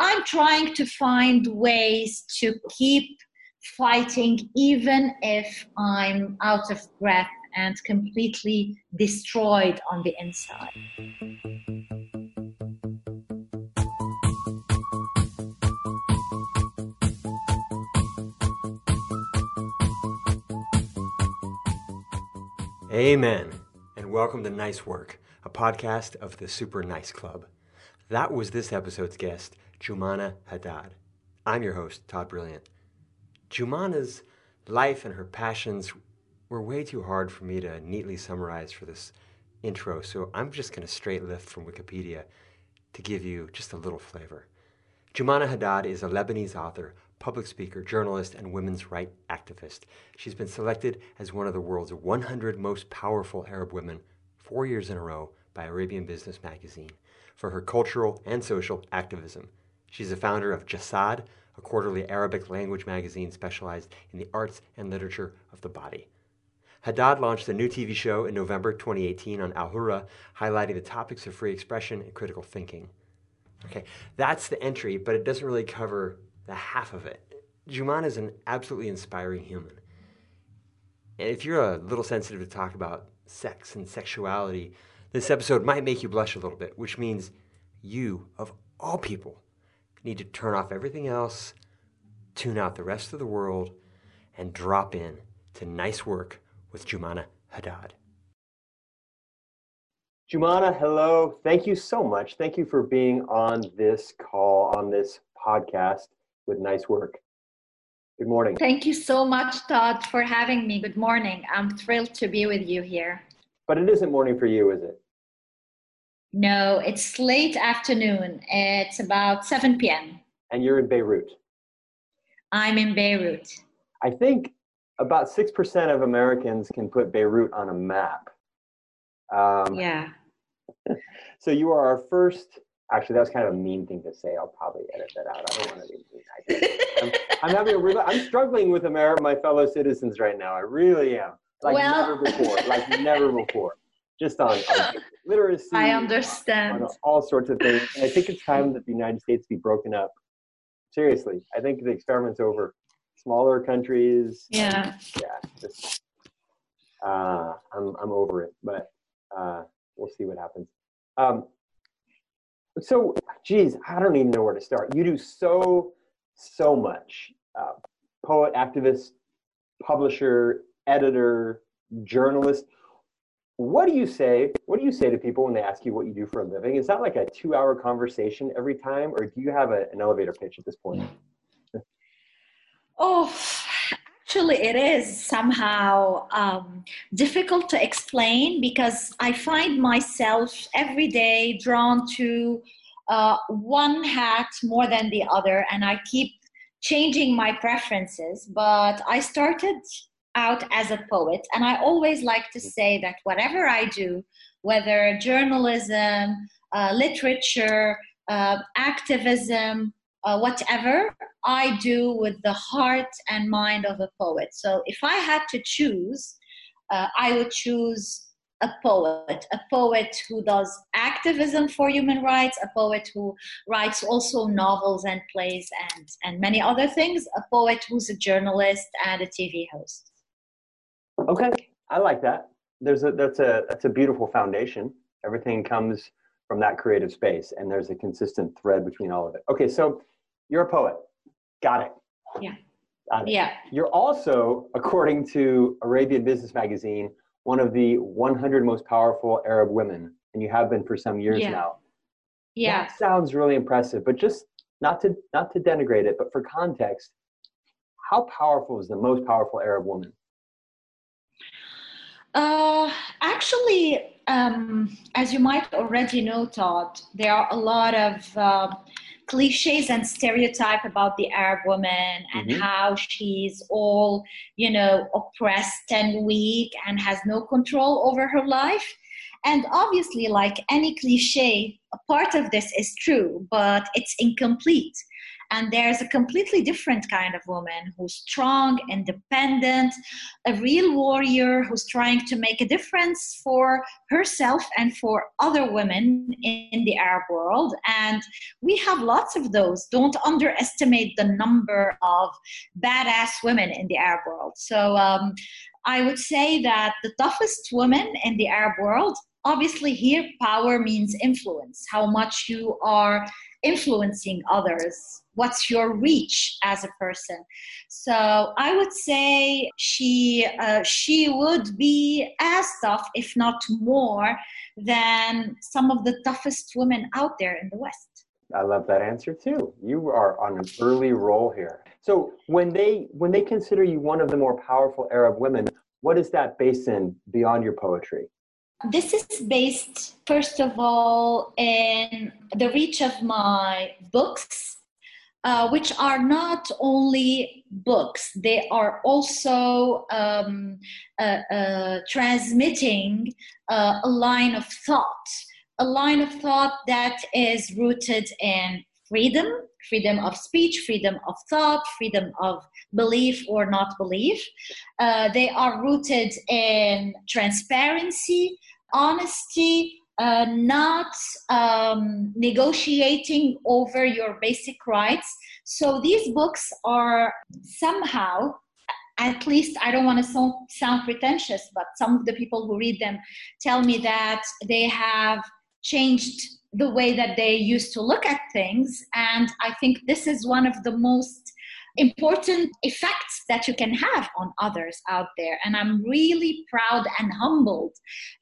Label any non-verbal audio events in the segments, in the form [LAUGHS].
I'm trying to find ways to keep fighting, even if I'm out of breath and completely destroyed on the inside. Amen. And welcome to Nice Work, a podcast of the Super Nice Club. That was this episode's guest, Jumana Haddad. I'm your host, Todd Brilliant. Jumana's life and her passions were way too hard for me to neatly summarize for this intro, so I'm just going to straight lift from Wikipedia to give you just a little flavor. Jumana Haddad is a Lebanese author, public speaker, journalist, and women's rights activist. She's been selected as one of the world's 100 most powerful Arab women four years in a row by Arabian Business Magazine for her cultural and social activism. She's the founder of Jasad, a quarterly Arabic language magazine specialized in the arts and literature of the body. Haddad launched a new TV show in November 2018 on Al highlighting the topics of free expression and critical thinking. Okay, that's the entry, but it doesn't really cover the half of it. Jumana is an absolutely inspiring human. And if you're a little sensitive to talk about sex and sexuality, this episode might make you blush a little bit, which means you, of all people, need to turn off everything else, tune out the rest of the world, and drop in to nice work with Jumana Haddad. Jumana, hello. Thank you so much. Thank you for being on this call, on this podcast with nice work. Good morning. Thank you so much, Todd, for having me. Good morning. I'm thrilled to be with you here. But it isn't morning for you, is it? No, it's late afternoon. It's about 7 p.m. And you're in Beirut? I'm in Beirut. I think about 6% of Americans can put Beirut on a map. Um, yeah. [LAUGHS] so you are our first Actually, that was kind of a mean thing to say. I'll probably edit that out. I don't want to be mean. I'm, I'm having a real, I'm struggling with America, my fellow citizens right now. I really am. Like well, never before. Like never before. Just on, on [LAUGHS] literacy. I understand. On all sorts of things. And I think it's time that the United States be broken up. Seriously, I think the experiment's over. Smaller countries. Yeah. Yeah. Just, uh, I'm I'm over it, but uh, we'll see what happens. Um, so, geez, I don't even know where to start. You do so, so much. Uh, poet, activist, publisher, editor, journalist. What do you say? What do you say to people when they ask you what you do for a living? Is that like a two-hour conversation every time, or do you have a, an elevator pitch at this point? oh, actually, it is somehow um, difficult to explain because I find myself every day drawn to uh, one hat more than the other, and I keep changing my preferences. But I started out as a poet, and I always like to say that whatever I do, whether journalism, uh, literature, uh, activism, uh, whatever, I do with the heart and mind of a poet. So if I had to choose, uh, I would choose a poet, a poet who does activism for human rights, a poet who writes also novels and plays and, and many other things, a poet who's a journalist and a TV host. Okay, I like that. There's a that's a that's a beautiful foundation. Everything comes from that creative space, and there's a consistent thread between all of it. Okay, so you're a poet. Got it. Yeah. Got it. Yeah. You're also, according to Arabian Business Magazine, one of the 100 most powerful Arab women, and you have been for some years yeah. now. Yeah. That sounds really impressive, but just not to not to denigrate it, but for context, how powerful is the most powerful Arab woman? Uh, actually, um, as you might already know, Todd, there are a lot of uh, cliches and stereotype about the Arab woman and mm-hmm. how she's all, you know, oppressed and weak and has no control over her life. And obviously, like any cliche, a part of this is true, but it's incomplete. And there's a completely different kind of woman who's strong, independent, a real warrior who's trying to make a difference for herself and for other women in the Arab world. And we have lots of those. Don't underestimate the number of badass women in the Arab world. So um, I would say that the toughest women in the Arab world obviously here power means influence how much you are influencing others. What's your reach as a person? So i would say she uh, she would be as tough if not more than some of the toughest women out there in the west. I love that answer too. You are on an early roll here. So when they when they consider you one of the more powerful arab women what is that based in beyond your poetry this is based, first of all, in the reach of my books, uh, which are not only books, they are also um, uh, uh, transmitting uh, a line of thought, a line of thought that is rooted in freedom, freedom of speech, freedom of thought, freedom of belief or not belief. Uh, they are rooted in transparency, honesty, uh, not um, negotiating over your basic rights. So these books are somehow, at least I don't want to sound, sound pretentious, but some of the people who read them tell me that they have changed the way that they used to look at things. And I think this is one of the most important effects that you can have on others out there. And I'm really proud and humbled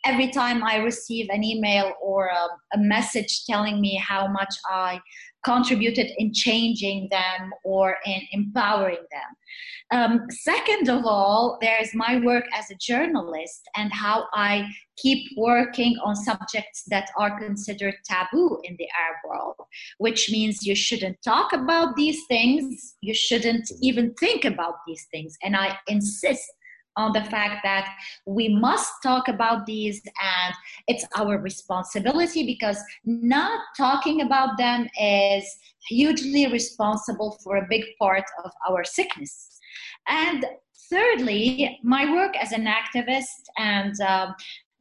every time I receive an email or a, a message telling me how much I contributed in changing them or in empowering them. Um, second of all, there's my work as a journalist and how I keep working on subjects that are considered taboo in the Arab world, which means you shouldn't talk about these things, you shouldn't even think about these things. And I insist on the fact that we must talk about these and it's our responsibility because not talking about them is hugely responsible for a big part of our sickness. And thirdly, my work as an activist and um,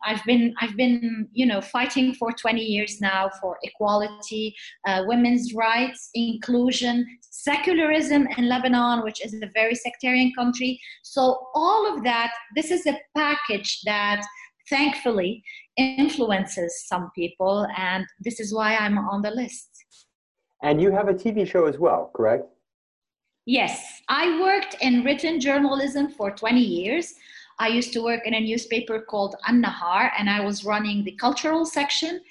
I've been I've been you know fighting for 20 years now for equality, uh, women's rights, inclusion, secularism in Lebanon, which is a very sectarian country. So all of that, this is a package that thankfully influences some people, and this is why I'm on the list. And you have a TV show as well, correct? Yes, I worked in written journalism for 20 years. I used to work in a newspaper called An-Nahar, and I was running the cultural section.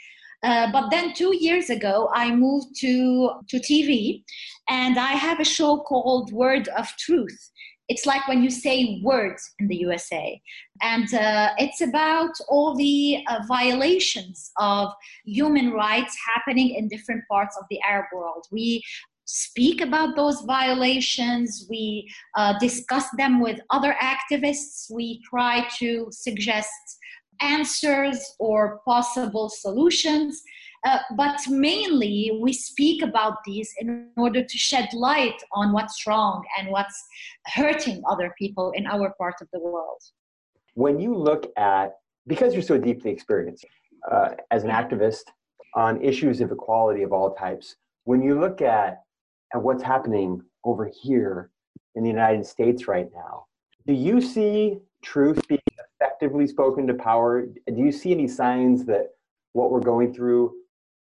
Uh, but then two years ago, I moved to, to TV, and I have a show called Word of Truth. It's like when you say words in the USA. And uh, it's about all the uh, violations of human rights happening in different parts of the Arab world. We speak about those violations, we uh, discuss them with other activists, we try to suggest answers or possible solutions. Uh, but mainly, we speak about these in order to shed light on what's wrong and what's hurting other people in our part of the world. When you look at, because you're so deeply experienced uh, as an activist on issues of equality of all types, when you look at at what's happening over here in the United States right now. Do you see truth being effectively spoken to power? Do you see any signs that what we're going through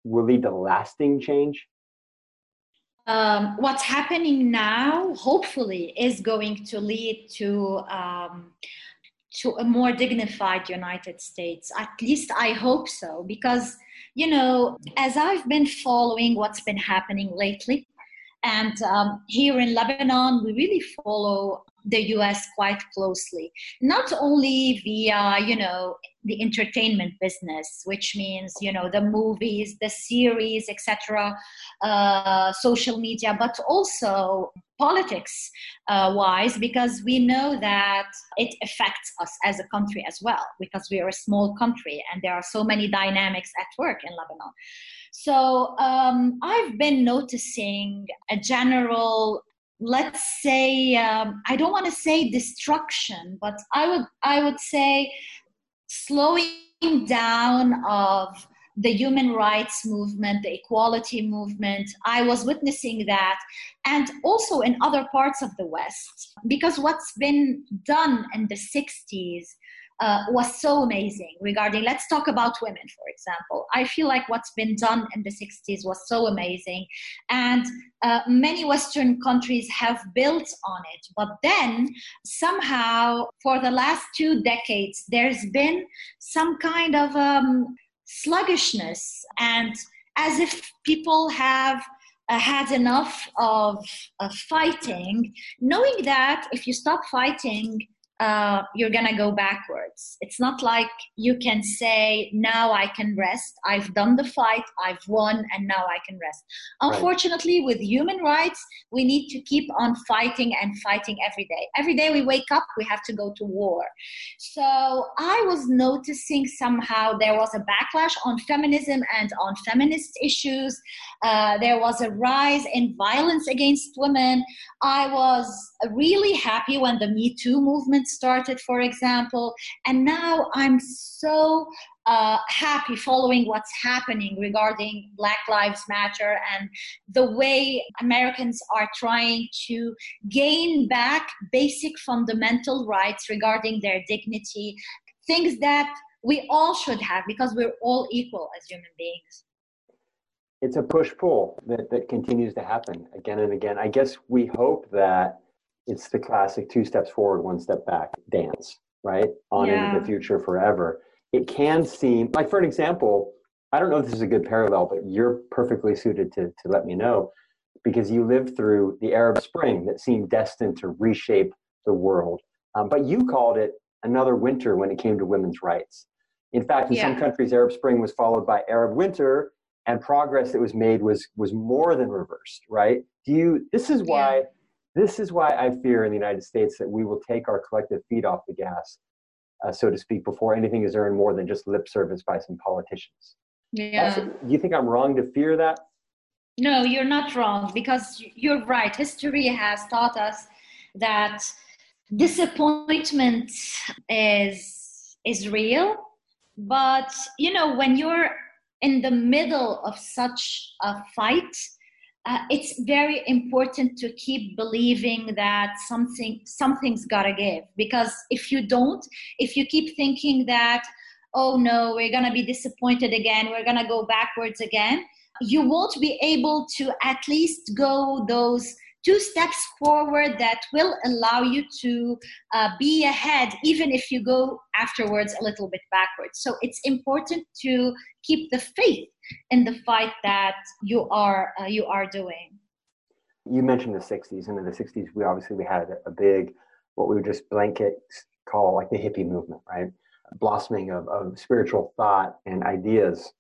will lead to lasting change? Um, what's happening now, hopefully, is going to lead to um, to a more dignified United States. At least I hope so, because you know, as I've been following what's been happening lately, and um, here in Lebanon, we really follow the US quite closely, not only via, you know, the entertainment business, which means, you know, the movies, the series, etc., uh, social media, but also politics uh, wise because we know that it affects us as a country as well because we are a small country and there are so many dynamics at work in lebanon. So um, i've been noticing a general let's say um, i don't want to say destruction but i would i would say slowing down of the human rights movement, the equality movement. I was witnessing that, and also in other parts of the West, because what's been done in the 60s uh, was so amazing regarding let's talk about women for example i feel like what's been done in the 60s was so amazing and uh, many western countries have built on it but then somehow for the last two decades there's been some kind of um, sluggishness and as if people have uh, had enough of, of fighting, knowing that if you stop fighting, uh, you're gonna go backwards. It's not like you can say, now I can rest. I've done the fight, I've won, and now I can rest. Unfortunately, right. with human rights, we need to keep on fighting and fighting every day. Every day we wake up, we have to go to war. So I was noticing somehow there was a backlash on feminism and on feminist issues. Uh, there was a rise in violence against women. I was really happy when the Me Too movement started, for example. And now I'm so uh, happy following what's happening regarding Black Lives Matter and the way Americans are trying to gain back basic fundamental rights regarding their dignity, things that we all should have because we're all equal as human beings. It's a push pull that, that continues to happen again and again. I guess we hope that it's the classic two steps forward, one step back dance, right? On yeah. into the future forever. It can seem like, for an example, I don't know if this is a good parallel, but you're perfectly suited to, to let me know because you lived through the Arab Spring that seemed destined to reshape the world. Um, but you called it another winter when it came to women's rights. In fact, in yeah. some countries, Arab Spring was followed by Arab Winter, and progress that was made was was more than reversed. Right? Do you? This is why. Yeah this is why I fear in the United States that we will take our collective feet off the gas, uh, so to speak, before anything is earned more than just lip service by some politicians. Yeah. do you think I'm wrong to fear that? No, you're not wrong because you're right. History has taught us that disappointment is is real, but you know when you're in the middle of such a fight uh, it's very important to keep believing that something something's got to give. Because if you don't if you keep thinking that oh no we're to be disappointed again we're to go backwards again you won't be able to at least go those two steps forward that will allow you to uh, be ahead even if you go afterwards a little bit backwards. So it's important to keep the faith in the fight that you are uh, you are doing. You mentioned the 60s and in the 60s we obviously we had a big what we would just blanket call like the hippie movement right? Blossoming of, of spiritual thought and ideas.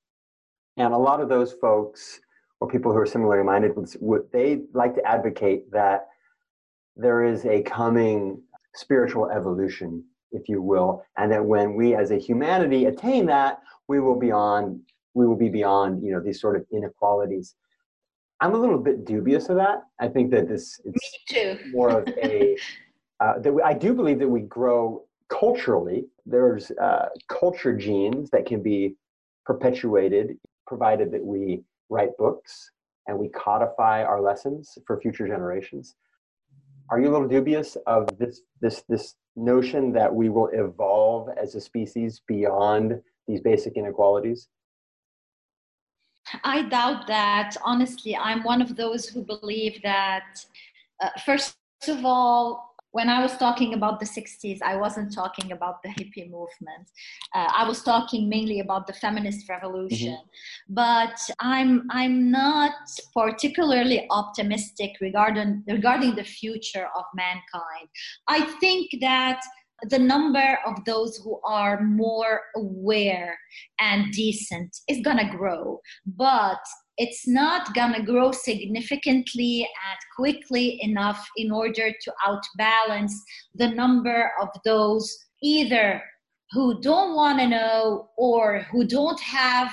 And a lot of those folks or people who are similarly minded would they like to advocate that there is a coming spiritual evolution if you will and that when we as a humanity attain that we will be on we will be beyond you know these sort of inequalities. I'm a little bit dubious of that. I think that this is more of a [LAUGHS] uh, that we, i do believe that we grow culturally. There's uh, culture genes that can be perpetuated provided that we write books and we codify our lessons for future generations are you a little dubious of this this this notion that we will evolve as a species beyond these basic inequalities I doubt that. Honestly, I'm one of those who believe that, uh, first of all, when I was talking about the 60s, I wasn't talking about the hippie movement. Uh, I was talking mainly about the feminist revolution. Mm-hmm. But I'm I'm not particularly optimistic regarding regarding the future of mankind. I think that the number of those who are more aware and decent is going to grow but it's not gonna grow significantly and quickly enough in order to outbalance the number of those either who don't want to know or who don't have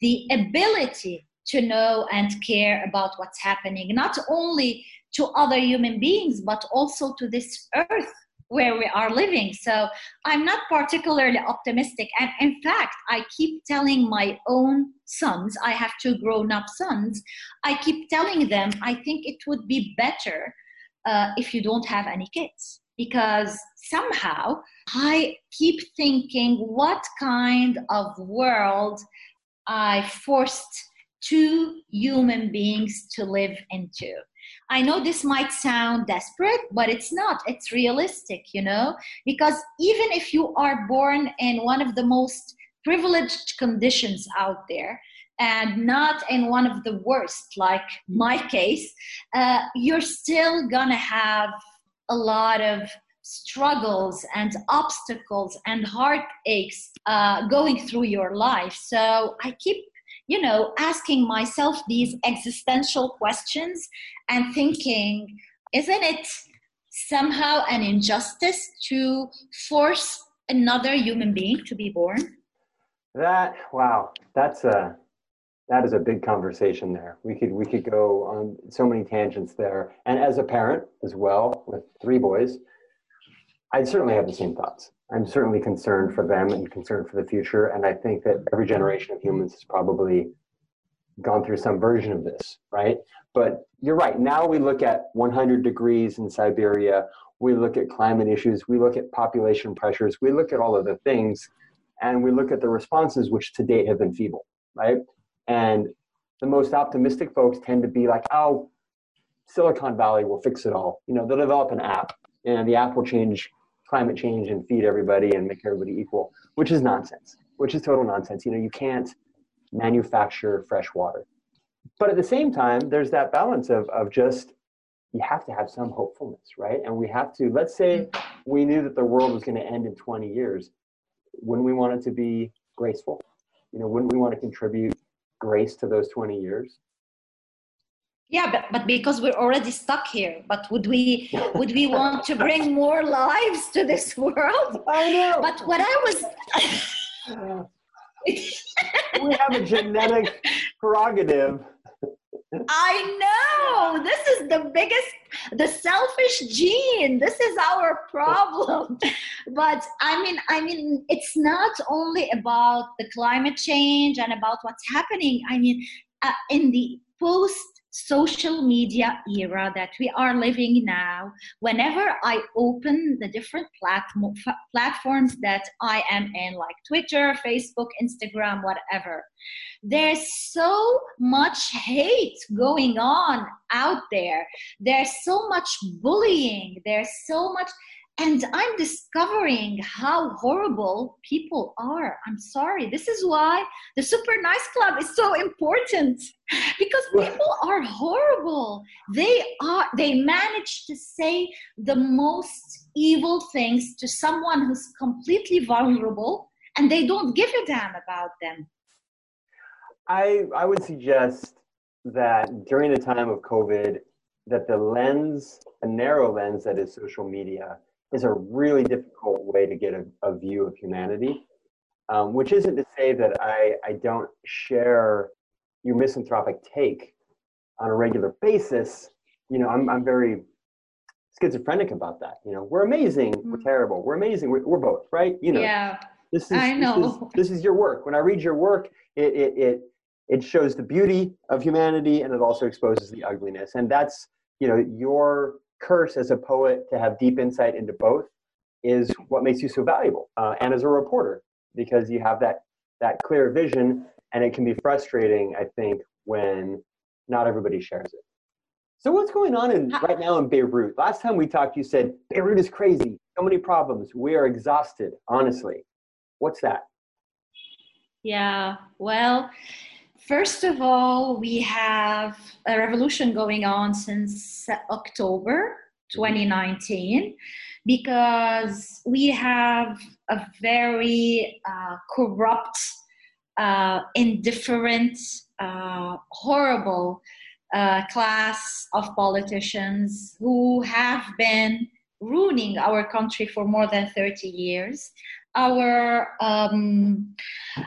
the ability to know and care about what's happening, not only to other human beings, but also to this earth where we are living. So I'm not particularly optimistic. And in fact, I keep telling my own sons, I have two grown up sons, I keep telling them, I think it would be better uh, if you don't have any kids. Because somehow I keep thinking, what kind of world I forced two human beings to live into? I know this might sound desperate, but it's not. It's realistic, you know? Because even if you are born in one of the most privileged conditions out there, and not in one of the worst, like my case, uh, you're still gonna have a lot of struggles and obstacles and heartaches uh, going through your life. So I keep you know, asking myself these existential questions and thinking, isn't it somehow an injustice to force another human being to be born? That wow, that's a that is a big conversation there. We could we could go on so many tangents there. And as a parent as well with three boys, I certainly have the same thoughts. I'm certainly concerned for them and concerned for the future. And I think that every generation of humans has probably gone through some version of this, right? But you're right. Now we look at 100 degrees in Siberia. We look at climate issues. We look at population pressures. We look at all of the things and we look at the responses, which to date have been feeble, right? And the most optimistic folks tend to be like, oh, Silicon Valley will fix it all. You know, they'll develop an app and the app will change climate change and feed everybody and make everybody equal, which is nonsense, which is total nonsense. You know, you can't manufacture fresh water. But at the same time, there's that balance of, of just, you have to have some hopefulness, right? And we have to, let's say we knew that the world was going to end in 20 years. Wouldn't we want it to be graceful? You know, wouldn't we want to contribute grace to those 20 years? Yeah but, but because we're already stuck here but would we would we want to bring more lives to this [LAUGHS] world? I know. But what i was we have a genetic prerogative. I know. This is the biggest the selfish gene. This is our problem. But i mean i mean it's not only about the climate change and about what's happening. I mean uh, in the post social media era that we are living now, whenever I open the different platform, platforms that I am in, like Twitter, Facebook, Instagram, whatever, there's so much hate going on out there. There's so much bullying. There's so much and i'm discovering how horrible people are. I'm sorry. This is why the super nice club is so important. [LAUGHS] Because people are horrible. They are they manage to say the most evil things to someone who's completely vulnerable and they don't give a damn about them. I i would suggest that during the time of covid that the lens a narrow lens that is social media is a really difficult way to get a, a view of humanity. Um, which isn't to say that I, I don't share your misanthropic take on a regular basis. You know, I'm, I'm very schizophrenic about that. You know, we're amazing, we're mm-hmm. terrible, we're amazing, we're, we're both, right? You know, yeah, this is, I know. This is, this is your work. When I read your work, it, it, it, it shows the beauty of humanity and it also exposes the ugliness. And that's, you know, your curse as a poet to have deep insight into both is what makes you so valuable uh, and as a reporter because you have that that clear vision and it can be frustrating i think when not everybody shares it. So what's going on in right now in beirut? Last time we talked you said beirut is crazy so many problems we are exhausted honestly. What's that? Yeah well First of all, we have a revolution going on since October 2019 because we have a very uh, corrupt, uh, indifferent uh, horrible uh, class of politicians who have been ruining our country for more than 30 years. Our, um,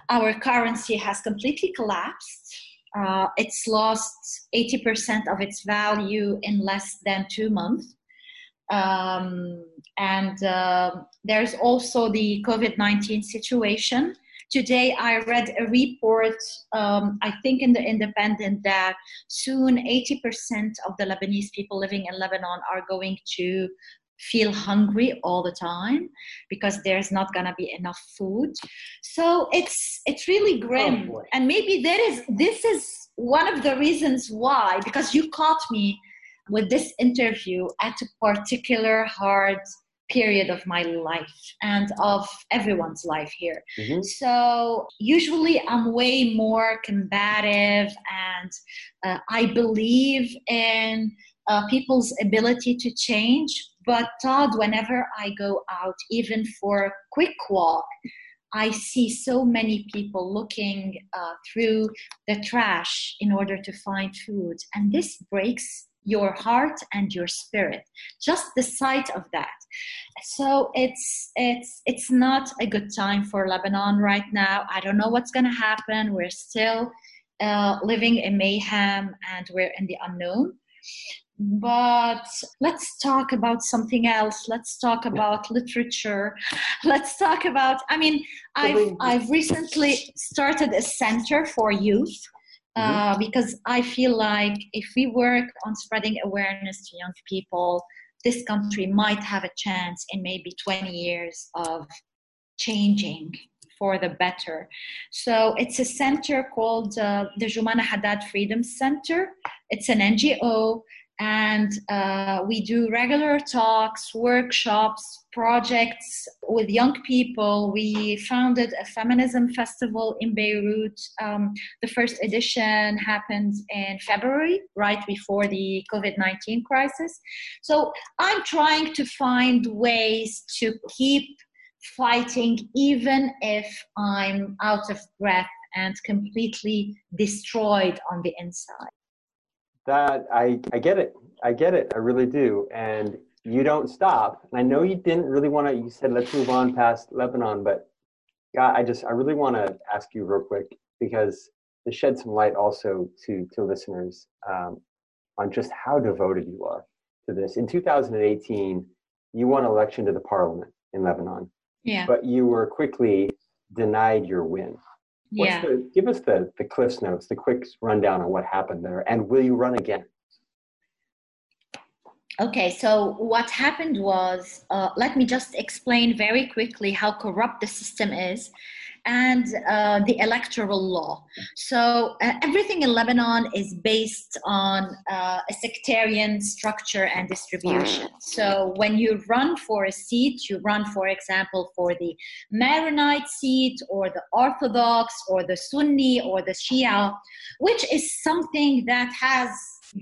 our currency has completely collapsed. Uh, it's lost 80% of its value in less than two months. Um, and uh, there's also the COVID 19 situation. Today, I read a report, um, I think in the Independent, that soon 80% of the Lebanese people living in Lebanon are going to feel hungry all the time because there's not going to be enough food so it's it's really grim oh and maybe there is this is one of the reasons why because you caught me with this interview at a particular hard period of my life and of everyone's life here. Mm-hmm. So usually I'm way more combative and uh, I believe in uh, people's ability to change. But Todd, whenever I go out, even for a quick walk, I see so many people looking uh, through the trash in order to find food. And this breaks your heart and your spirit just the sight of that. So it's it's it's not a good time for lebanon right now. I don't know what's going to happen. We're still uh, living in mayhem and we're in the unknown but let's talk about something else let's talk about literature [LAUGHS] let's talk about i mean i've i've recently started a center for youth Mm-hmm. Uh, because I feel like if we work on spreading awareness to young people, this country might have a chance in maybe 20 years of changing for the better. So it's a center called uh, the Jumana Haddad Freedom Center. It's an NGO and uh, we do regular talks, workshops, projects with young people. We founded a feminism festival in Beirut. Um, the first edition happened in February, right before the COVID 19 crisis. So I'm trying to find ways to keep fighting, even if I'm out of breath and completely destroyed on the inside that I, I get it. I get it. I really do. And you don't stop. And I know you didn't really want to, you said, let's move on past Lebanon, but God, I just, I really want to ask you real quick because to shed some light also to, to listeners um, on just how devoted you are to this. In 2018, you won election to the parliament in Lebanon. Yeah. But you were quickly denied your win. What's yeah. The, give us the, the Cliffs Notes, the quick rundown on what happened there, and will you run again? Okay, so what happened was, uh, let me just explain very quickly how corrupt the system is and uh, the electoral law. So uh, everything in Lebanon is based on uh, a sectarian structure and distribution. So when you run for a seat, you run, for example, for the Maronite seat or the Orthodox or the Sunni or the Shia, which is something that has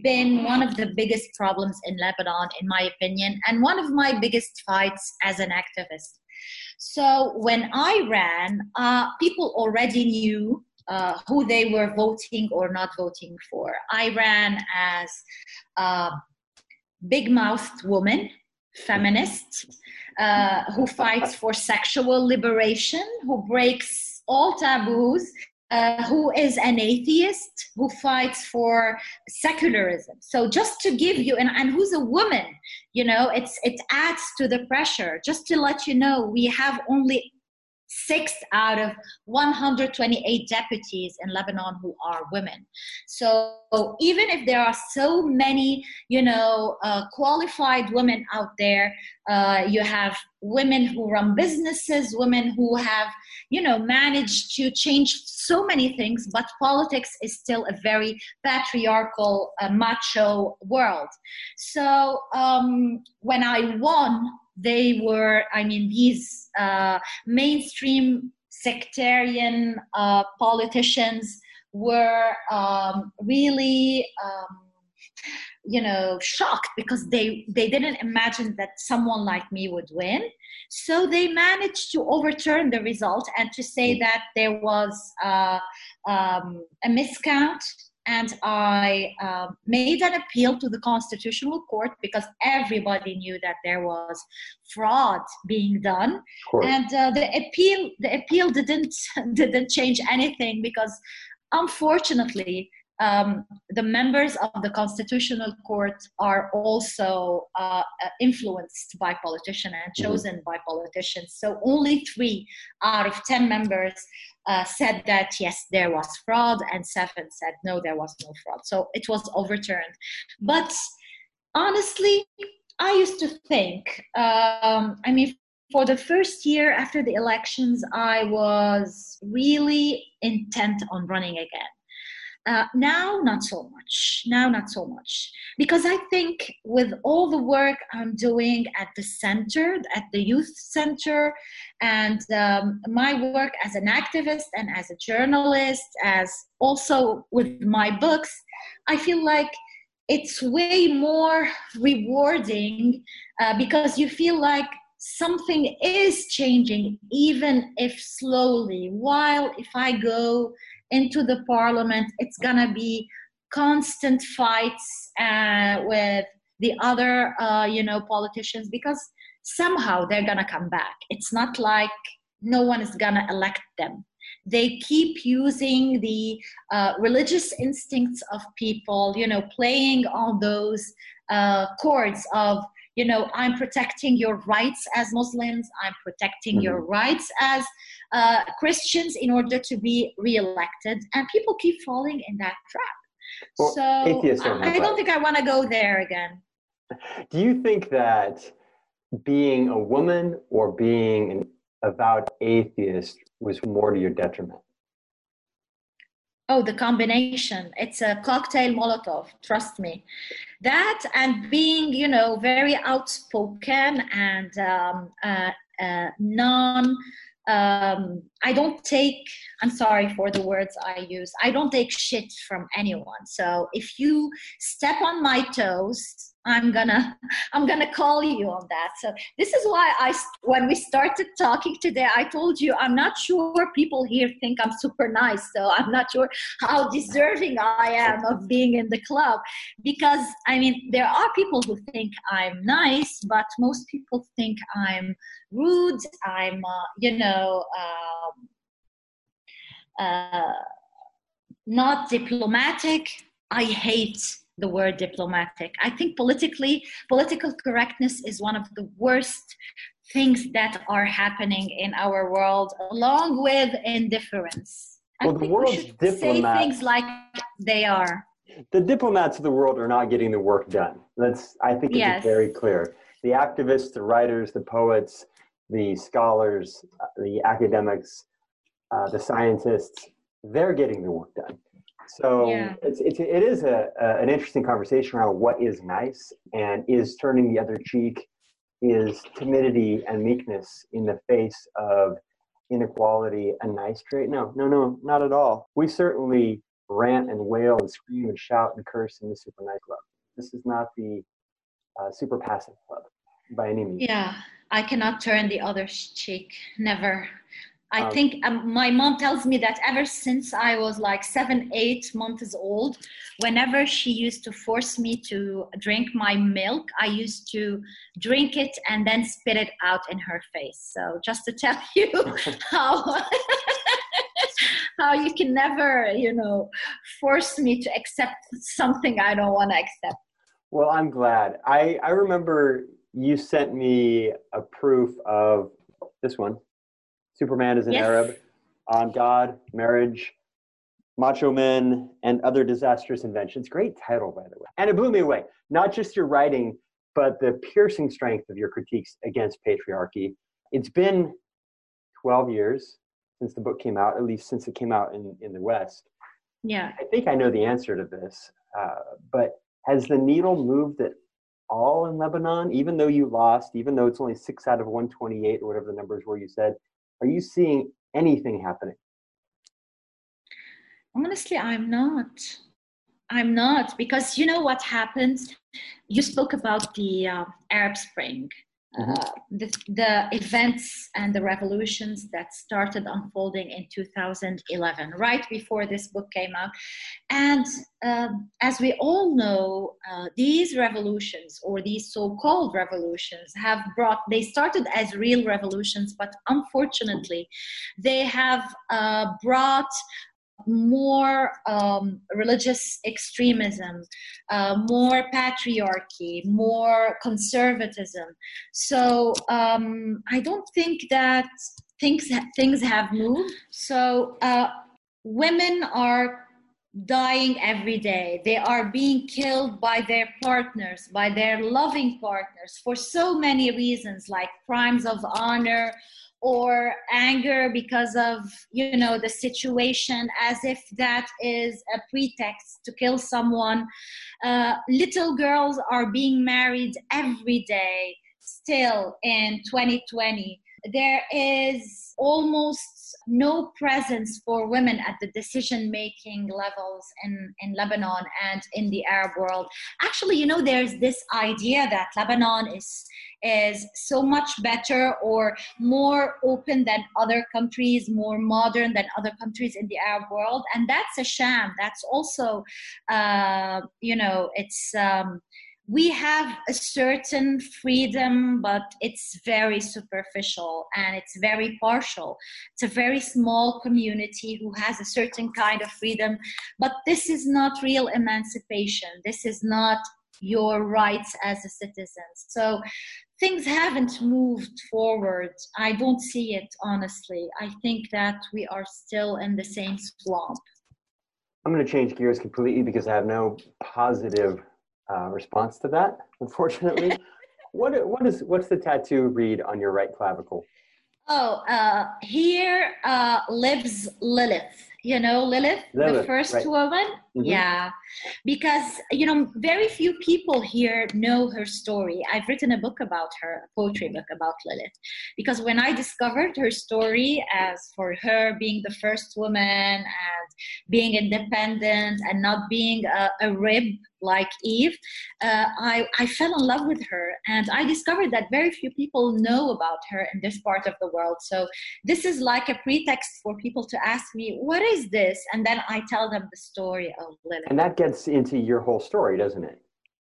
been one of the biggest problems in Lebanon, in my opinion, and one of my biggest fights as an activist. So when I ran, uh, people already knew uh, who they were voting or not voting for. I ran as a big mouthed woman, feminist, uh, who fights for sexual liberation, who breaks all taboos, uh, who is an atheist who fights for secularism so just to give you and, and who's a woman you know it's it adds to the pressure just to let you know we have only six out of 128 deputies in Lebanon who are women. So even if there are so many, you know, uh, qualified women out there, uh, you have women who run businesses, women who have, you know, managed to change so many things, but politics is still a very patriarchal, uh, macho world. So um, when I won, they were, I mean, these uh, mainstream sectarian uh, politicians were um, really um, you know shocked because they they didn't imagine that someone like me would win. So they managed to overturn the result and to say that there was uh, um, a miscount. And I uh, made an appeal to the constitutional court because everybody knew that there was fraud being done, and uh, the appeal the appeal didn't [LAUGHS] didn't change anything because unfortunately um, the members of the constitutional court are also uh, influenced by politicians and mm-hmm. chosen by politicians. So only three out of ten members uh, said that yes, there was fraud, and seven said no, there was no fraud. So it was overturned. But honestly, I used to think, um, I mean, for the first year after the elections, I was really intent on running again. Uh, now, not so much. Now, not so much. Because I think with all the work I'm doing at the center, at the youth center, and um, my work as an activist and as a journalist, as also with my books, I feel like it's way more rewarding uh, because you feel like something is changing, even if slowly. While if I go into the parliament, it's gonna be constant fights uh, with the other, uh, you know, politicians because somehow they're gonna come back. It's not like no one is gonna elect them. They keep using the uh, religious instincts of people, you know, playing on those uh, chords of you know i'm protecting your rights as muslims i'm protecting mm-hmm. your rights as uh, christians in order to be reelected and people keep falling in that trap. Well, so I, I don't think i want to go there again. Do you think that being a woman or being an avowed atheist was more to your detriment Oh, the combination. It's a cocktail Molotov, trust me. That and being, you know, very outspoken and um, uh, uh, non. Um, I don't take, I'm sorry for the words I use, I don't take shit from anyone. So if you step on my toes, i'm gonna [LAUGHS] i'm gonna call you on that. So this is why i when we started talking today i told you i'm not sure people here think i'm super nice so i'm not sure how deserving i am of being in the club. Because i mean there are people who think i'm nice but most people think i'm rude i'm uh, you know um, uh, not diplomatic. I hate the word diplomatic. I think politically, political correctness is one of the worst things that are happening in our world, along with indifference. Well, I the world's diplomats say things like they are. The diplomats of the world are not getting the work done. That's I think it's yes. very clear. The activists, the writers, the poets, the scholars, uh, the academics, uh, the scientists, they're getting the work done. So yeah. it's, it's, it is a, a, an interesting conversation around what is nice and is turning the other cheek, is timidity and meekness in the face of inequality a nice trait? No, no, no, not at all. We certainly rant and wail and scream and shout and curse in the super nice club. This is not the uh, super passive club by any means. Yeah, I cannot turn the other cheek. Never. I um, think um, my mom tells me that ever since I was like seven, eight months old, whenever she used to force me to drink my milk, I used to drink it and then spit it out in her face. So just to tell [LAUGHS] you how. [LAUGHS] how you can never, you know, force me to accept something I don't want to accept. Well, I'm glad. I, I remember you sent me a proof of this one Superman is an yes. Arab, on God, marriage, macho men, and other disastrous inventions. Great title, by the way. And it blew me away. Not just your writing, but the piercing strength of your critiques against patriarchy. It's been 12 years since the book came out, at least since it came out in, in the West. Yeah. I think I know the answer to this, uh, but has the needle moved at all in Lebanon, even though you lost, even though it's only six out of 128 or whatever the numbers were you said? Are you seeing anything happening? Honestly, I'm not. I'm not because you know what happened. You spoke about the uh, Arab Spring. Uh, the, the events and the revolutions that started unfolding in 2011, right before this book came out. And um, as we all know, uh, these revolutions or these so called revolutions have brought, they started as real revolutions, but unfortunately, they have uh, brought more um, religious extremism, uh, more patriarchy, more conservatism. So um, I don't think that things things have moved. So uh, women are dying every day. They are being killed by their partners, by their loving partners, for so many reasons, like crimes of honor or anger because of you know the situation as if that is a pretext to kill someone. Uh, little girls are being married every day still in 2020 there is almost no presence for women at the decision making levels in, in Lebanon and in the Arab world. Actually, you know, there's this idea that Lebanon is is so much better or more open than other countries, more modern than other countries in the Arab world, and that's a sham. That's also, uh, you know, it's. Um, we have a certain freedom, but it's very superficial and it's very partial. It's a very small community who has a certain kind of freedom, but this is not real emancipation. This is not your rights as a citizen. So things haven't moved forward. I don't see it, honestly. I think that we are still in the same swamp. I'm going to change gears completely because I have no positive uh, response to that, [LAUGHS] unfortunately. [LAUGHS] what, what is, what's the tattoo read on your right clavicle? Oh, uh, here uh, lives Lilith you know Lilith, Lilith the first right. woman. Mm-hmm. Yeah, because you know very few people here know her story. I've written a book about her, a poetry book about Lilith, because when I discovered her story as for her being the first woman and being independent and not being a, a rib like Eve, uh, I, I fell in love with her. And I discovered that very few people know about her in this part of the world. So this is like a pretext for people to ask me, what is this? And then I tell them the story And that gets into your whole story, doesn't it?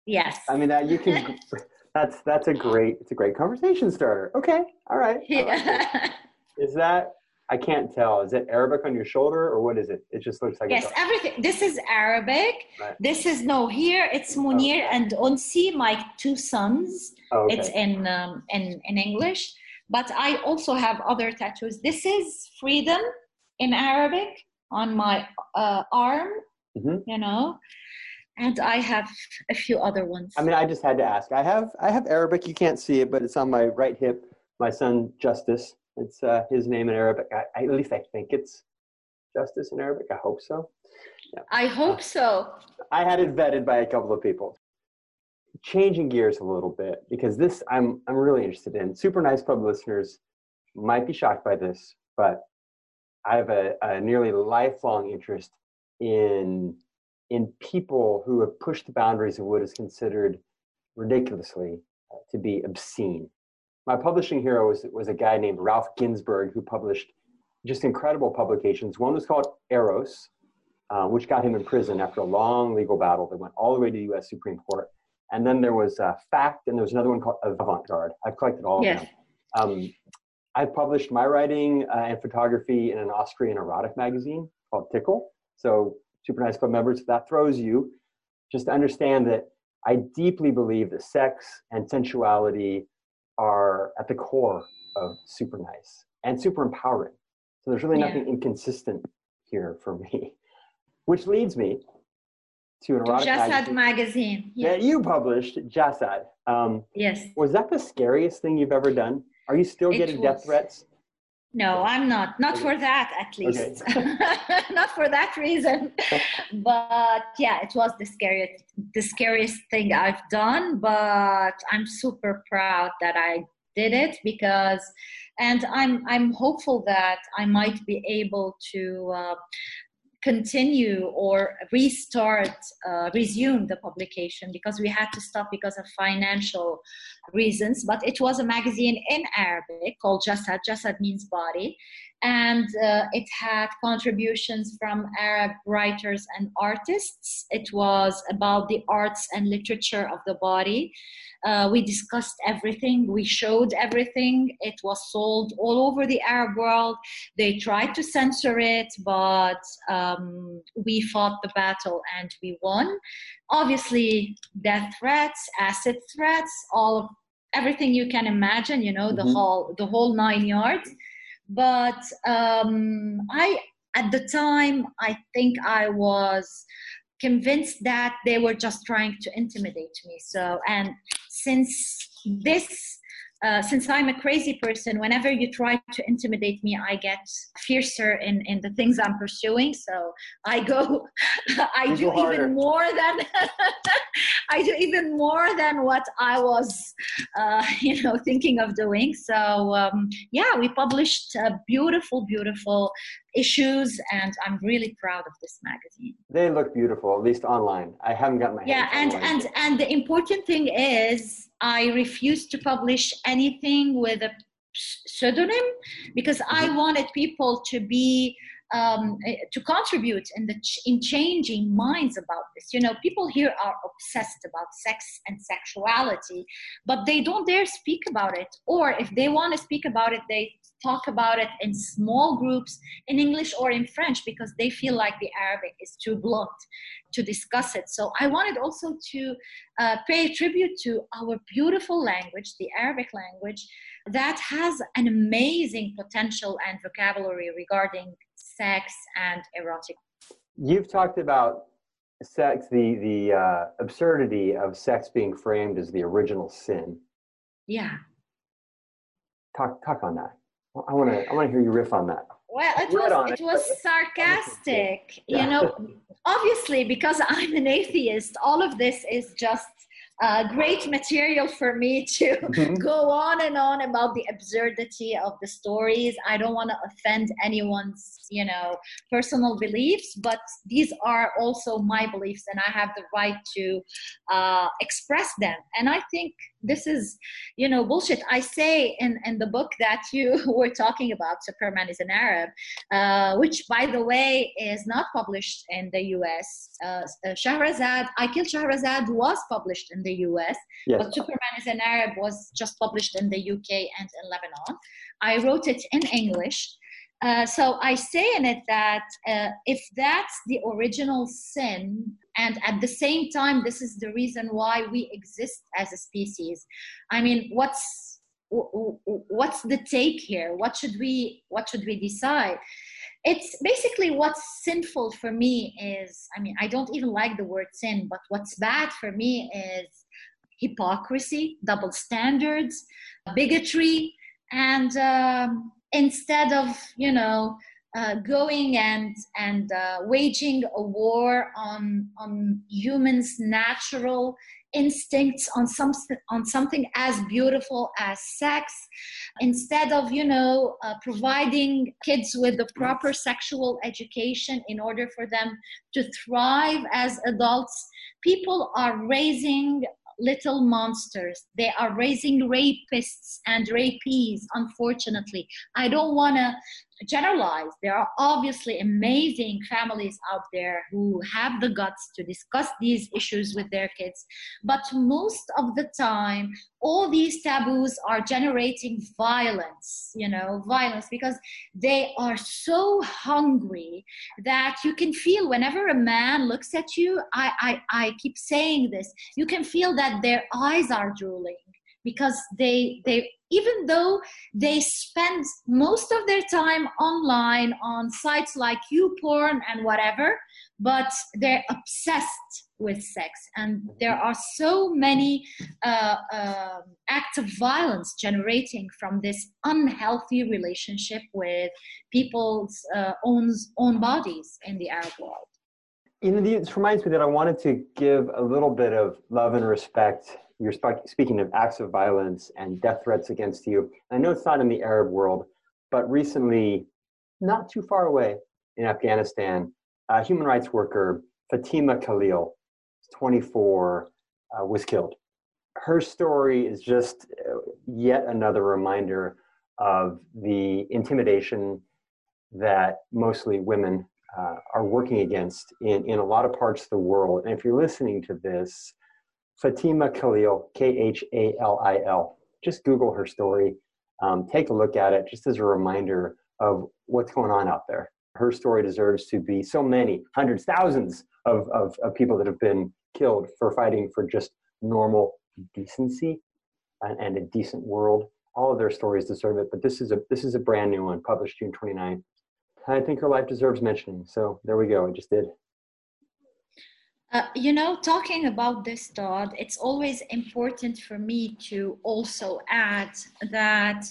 Yes. I mean, that you can. [LAUGHS] that's that's a great it's a great conversation starter. Okay, all right. Yeah. Is that I can't tell. Is it Arabic on your shoulder or what is it? It just looks like yes, everything. This is Arabic. Right. This is no here. It's Munir and Unsi, my two sons. Oh, okay. It's in um, in in English, but I also have other tattoos. This is freedom in Arabic on my uh, arm. Mm-hmm. You know, and I have a few other ones. I mean, I just had to ask. I have I have Arabic. You can't see it, but it's on my right hip. My son Justice it's uh, his name in Arabic. I, at least I think it's Justice in Arabic. I hope so. Yeah. I hope so. I had it vetted by a couple of people. Changing gears a little bit because this I'm I'm really interested in. Super Nice Club listeners might be shocked by this, but I have a, a nearly lifelong interest in in people who have pushed the boundaries of what is considered ridiculously uh, to be obscene my publishing hero was, was a guy named Ralph Ginzburg who published just incredible publications. One was called Eros, uh, which got him in prison after a long legal battle that went all the way to the US Supreme Court. And then there was uh, Fact, and there was another one called Avant Garde. I've collected all yes. of them. Um, I've published my writing uh, and photography in an Austrian erotic magazine called Tickle. So, Super Nice Club members, if that throws you, just understand that I deeply believe that sex and sensuality are at the core of super nice and super empowering. So there's really nothing yeah. inconsistent here for me, [LAUGHS] which leads me to an erotic Jasad magazine, magazine. Yeah. that you published, Jasad. Um, yes. Was that the scariest thing you've ever done? Are you still getting was. death threats? No, I'm not. Not for that, at least. Okay. [LAUGHS] not for that reason. [LAUGHS] but yeah, it was the scariest, the scariest thing I've done. But I'm super proud that I did it because, and I'm I'm hopeful that I might be able to. Uh, continue or restart, uh, resume the publication because we had to stop because of financial reasons. But it was a magazine in Arabic called Jasad. Jasad means body. And uh, it had contributions from Arab writers and artists. It was about the arts and literature of the body. Uh, we discussed everything, we showed everything. It was sold all over the Arab world. They tried to censor it, but um, we fought the battle and we won. Obviously, death threats, acid threats, all of everything you can imagine, you know, the mm-hmm. whole the whole nine yards. But um, I at the time I think I was convinced that they were just trying to intimidate me. So, and since this uh, since I'm a crazy person, whenever you try to intimidate me, I get fiercer in, in the things I'm pursuing. So I go, [LAUGHS] I do even more than, [LAUGHS] I do even more than what I was, uh, [LAUGHS] you know, thinking of doing. So um, yeah, we published a beautiful, beautiful issues, and I'm really proud of this magazine. They look beautiful, at least online. I haven't got my yeah, and and and the important thing is I refuse to publish anything with a pseudonym because I mm-hmm. wanted people to be um, eh, to contribute in the ch- in changing minds about this. You know, people here are obsessed about sex and sexuality, but they don't dare speak about it. Or if they want to speak about it, they talk about it in small groups in English or in French because they feel like the Arabic is too blunt to discuss it. So I wanted also to uh, pay tribute to our beautiful language, the Arabic language, that has an amazing potential and vocabulary regarding sex and erotic. You've talked about sex, the the uh, absurdity of sex being framed as the original sin. Yeah. Talk talk on that. I want to I want to hear you riff on that. Well, it was it, it was sarcastic, yeah. you know. [LAUGHS] Obviously, because I'm an atheist, all of this is just uh, great material for me to mm-hmm. [LAUGHS] go on and on about the absurdity of the stories. I don't want to offend anyone's, you know, personal beliefs, but these are also my beliefs, and I have the right to uh, express them. And I think this is you know bullshit i say in in the book that you [LAUGHS] were talking about superman is an arab uh, which by the way is not published in the us uh, shahrazad i killed shahrazad was published in the us yes. but superman is an arab was just published in the uk and in lebanon i wrote it in english uh, so I say in it that uh, if that's the original sin, and at the same time, this is the reason why we exist as a species. I mean, what's what's the take here? What should we what should we decide? It's basically what's sinful for me is. I mean, I don't even like the word sin, but what's bad for me is hypocrisy, double standards, bigotry, and. Um, instead of you know uh, going and and uh, waging a war on on humans' natural instincts on some on something as beautiful as sex, instead of you know uh, providing kids with the proper sexual education in order for them to thrive as adults, people are raising little monsters. They are raising rapists and rapees, unfortunately. I don't want to generalize. There are obviously amazing families out there who have the guts to discuss these issues with their kids. But most of the time, all these taboos are generating violence, you know, violence because they are so hungry that you can feel whenever a man looks at you, I, I, I keep saying this, you can feel that their eyes are drooling because they they even though they spend most of their time online on sites like YouPorn and whatever, but they're obsessed with sex. And there are so many uh, uh, acts of violence generating from this unhealthy relationship with people's uh, own, own bodies in the Arab world. This reminds me that I wanted to give a little bit of love and respect you're speaking of acts of violence and death threats against you. I know it's not in the Arab world, but recently, not too far away in Afghanistan, a human rights worker, Fatima Khalil, 24, uh, was killed. Her story is just uh, yet another reminder of the intimidation that mostly women uh, are working against in, in a lot of parts of the world. And if you're listening to this, Fatima Khalil, K H A L I L, just Google her story, um, take a look at it just as a reminder of what's going on out there. Her story deserves to be so many, hundreds, thousands of, of, of people that have been killed for fighting for just normal decency and, and a decent world. All of their stories deserve it, but this is a this is a brand new one, published June 29th. I think her life deserves mentioning. So there we go. I just did. Uh, you know, talking about this, Todd, it's always important for me to also add that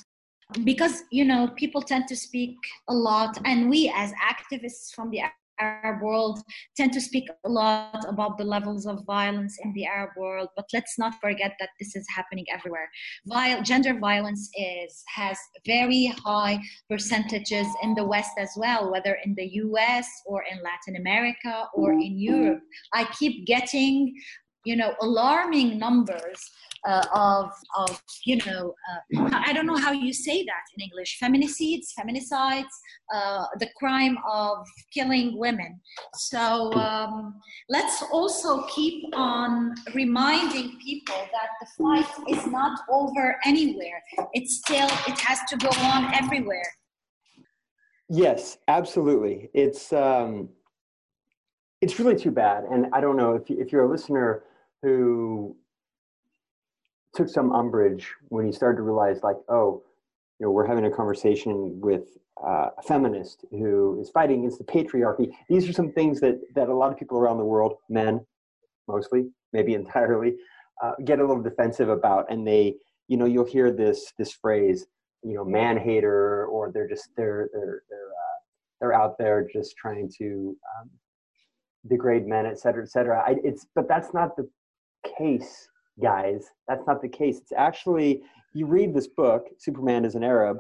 because, you know, people tend to speak a lot, and we as activists from the Arab world tend to speak a lot about the levels of violence in the Arab world, but let's not forget that this is happening everywhere. Viol- gender violence is has very high percentages in the West as well, whether in the U.S. or in Latin America or in Europe. I keep getting, you know, alarming numbers uh, of, of you know, uh, I don't know how you say that in English, feminicides, feminicides, uh, the crime of killing women. So um, let's also keep on reminding people that the fight is not over anywhere. It's still, it has to go on everywhere. Yes, absolutely. It's, um, it's really too bad. And I don't know if, if you're a listener who took some umbrage when he started to realize like oh you know we're having a conversation with uh, a feminist who is fighting against the patriarchy. These are some things that that a lot of people around the world men mostly maybe entirely uh, get a little defensive about. And they you know you'll hear this this phrase you know man hater or they're just they're they're they're uh, they're out there just trying to um, degrade men et cetera et cetera. I, it's but that's not the case guys. That's not the case. It's actually, you read this book, Superman is an Arab,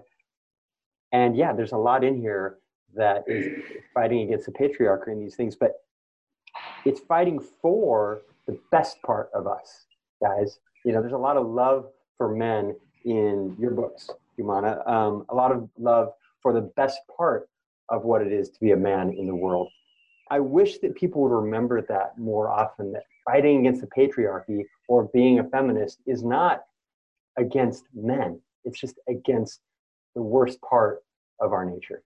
and yeah, there's a lot in here that is fighting against the patriarchy and these things, but it's fighting for the best part of us, guys. You know, there's a lot of love for men in your books, Jumana. Um, a lot of love for the best part of what it is to be a man in the world. I wish that people would remember that more often that fighting against the patriarchy or being a feminist is not against men. It's just against the worst part of our nature.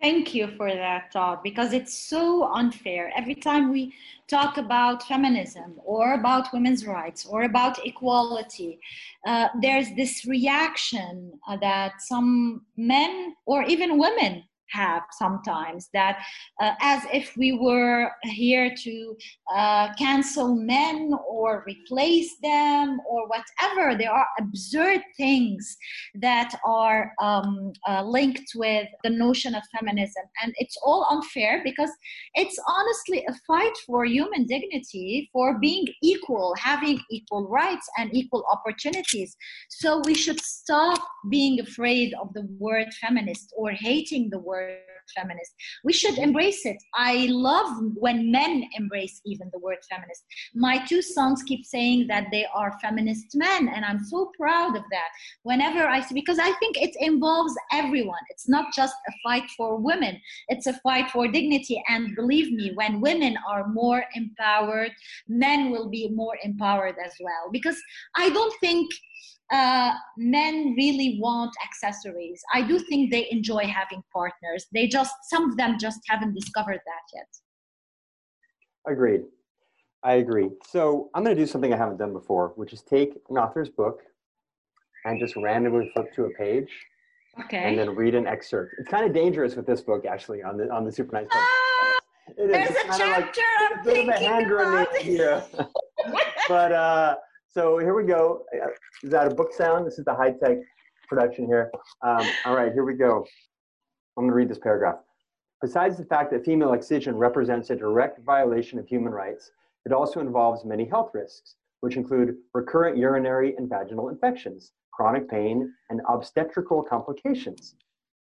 Thank you for that, Todd, because it's so unfair. Every time we talk about feminism or about women's rights or about equality, uh, there's this reaction uh, that some men or even women have sometimes that uh, as if we were here to uh, cancel men or replace them or whatever. There are absurd things that are um, uh, linked with the notion of feminism. And it's all unfair because it's honestly a fight for human dignity for being equal having equal rights and equal opportunities. So we should stop being afraid of the word feminist or hating the word word feminist. We should embrace it. I love when men embrace even the word feminist. My two sons keep saying that they are feminist men, and I'm so proud of that. Whenever I see, because I think it involves everyone. It's not just a fight for women, it's a fight for dignity. And believe me, when women are more empowered, men will be more empowered as well. Because I don't think uh, men really want accessories. I do think they enjoy having partners. They just, some of them just haven't discovered that yet. Agreed. I agree. So I'm going to do something I haven't done before, which is take an author's book and just randomly flip to a page. Okay. And then read an excerpt. It's kind of dangerous with this book, actually, on the on the Super Nice. Ah, there's a chapter like, I'm a bit of a hand grenade here. [LAUGHS] but uh, so here we go. Is that a book sound? This is the high tech production here. Um, all right, here we go. I'm going to read this paragraph. Besides the fact that female excision represents a direct violation of human rights, it also involves many health risks, which include recurrent urinary and vaginal infections, chronic pain, and obstetrical complications.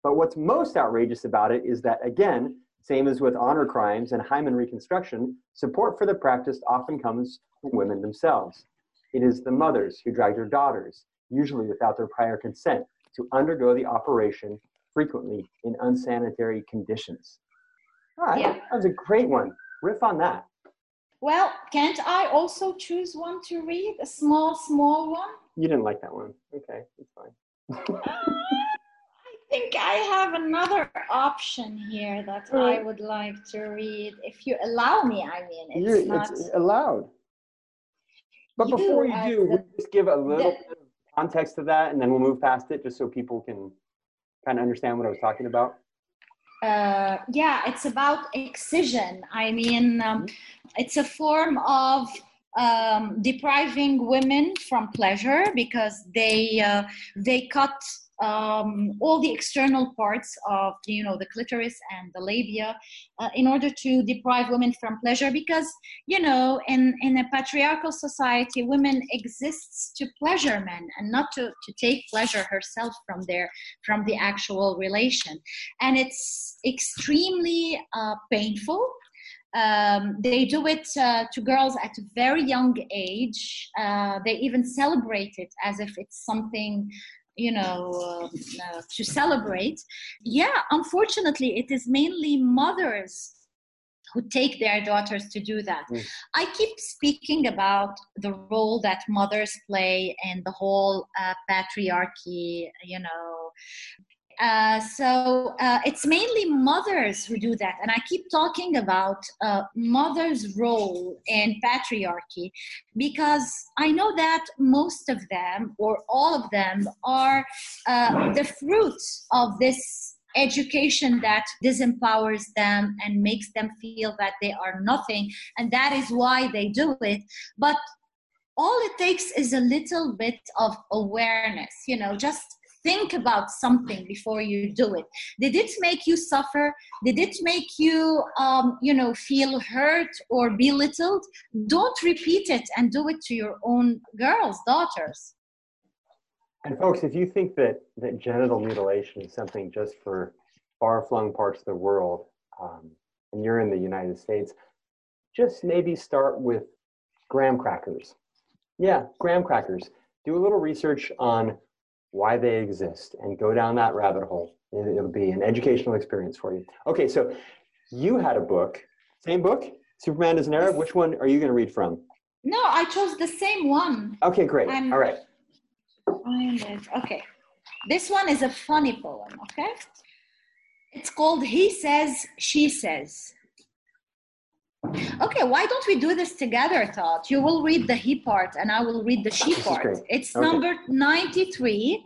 But what's most outrageous about it is that, again, Same as with honor crimes and hymen reconstruction, support for the practice often comes from women themselves. It is the mothers who drag their daughters, usually without their prior consent, to undergo the operation, frequently in unsanitary conditions. All right, yeah. that was a great one. Riff on that. Well, can't I also choose one to read? A small, small one? You didn't like that one. Okay, it's fine. [LAUGHS] I think I have another option here that I would like to read. If you allow me, I mean, it's You're, not it's allowed. But before you do, we'll just give a little of context to that, and then we'll move past it, just so people can kind of understand what I was talking about. Uh, yeah, it's about excision. I mean, um, it's a form of um, depriving women from pleasure because they uh, they cut um, all the external parts of you know the clitoris and the labia uh, in order to deprive women from pleasure because you know in in a patriarchal society women exists to pleasure men and not to to take pleasure herself from their from the actual relation and it's extremely uh, painful um, they do it uh, to girls at a very young age. Uh, they even celebrate it as if it's something you know, uh, uh, to celebrate. Yeah, unfortunately, it is mainly mothers who take their daughters to do that. Mm. I keep speaking about the role that mothers play in the whole uh, patriarchy, you know, uh, so uh, it's mainly mothers who do that. And I keep talking about uh, mothers' role in patriarchy because I know that most of them, or all of them, are uh, the fruits of this education that disempowers them and makes them feel that they are nothing. And that is why they do it. But all it takes is a little bit of awareness, you know, just think about something before you do it. Did it make you suffer? Did it make you um, you know feel hurt or belittled? Don't repeat it and do it to your own girls daughters. And folks if you think that that genital mutilation is something just for far-flung parts of the world um, and you're in the united states just maybe start with graham crackers. Yeah graham crackers. Do a little research on why they exist and go down that rabbit hole. It'll be an educational experience for you. Okay, so you had a book, same book, Superman is an Arab. Which one are you going to read from? No, I chose the same one. Okay, great. I'm, All right. Okay. This one is a funny poem, okay? It's called He Says, She Says. Okay, why don't we do this together, Todd? You will read the he part and I will read the she part. It's okay. number 93.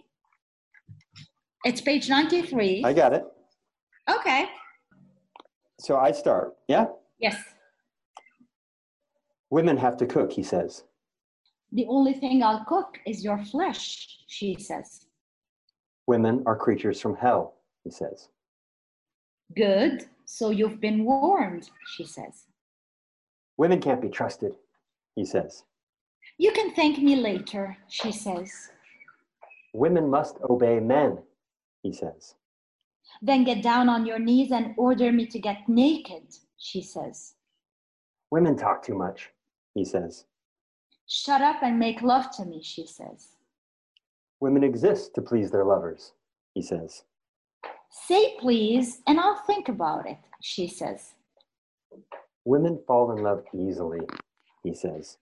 It's page 93. I got it. Okay. So I start, yeah? Yes. Women have to cook, he says. The only thing I'll cook is your flesh, she says. Women are creatures from hell, he says. Good, so you've been warned, she says. Women can't be trusted, he says. You can thank me later, she says. Women must obey men, he says. Then get down on your knees and order me to get naked, she says. Women talk too much, he says. Shut up and make love to me, she says. Women exist to please their lovers, he says. Say please, and I'll think about it, she says. Women fall in love easily, he says.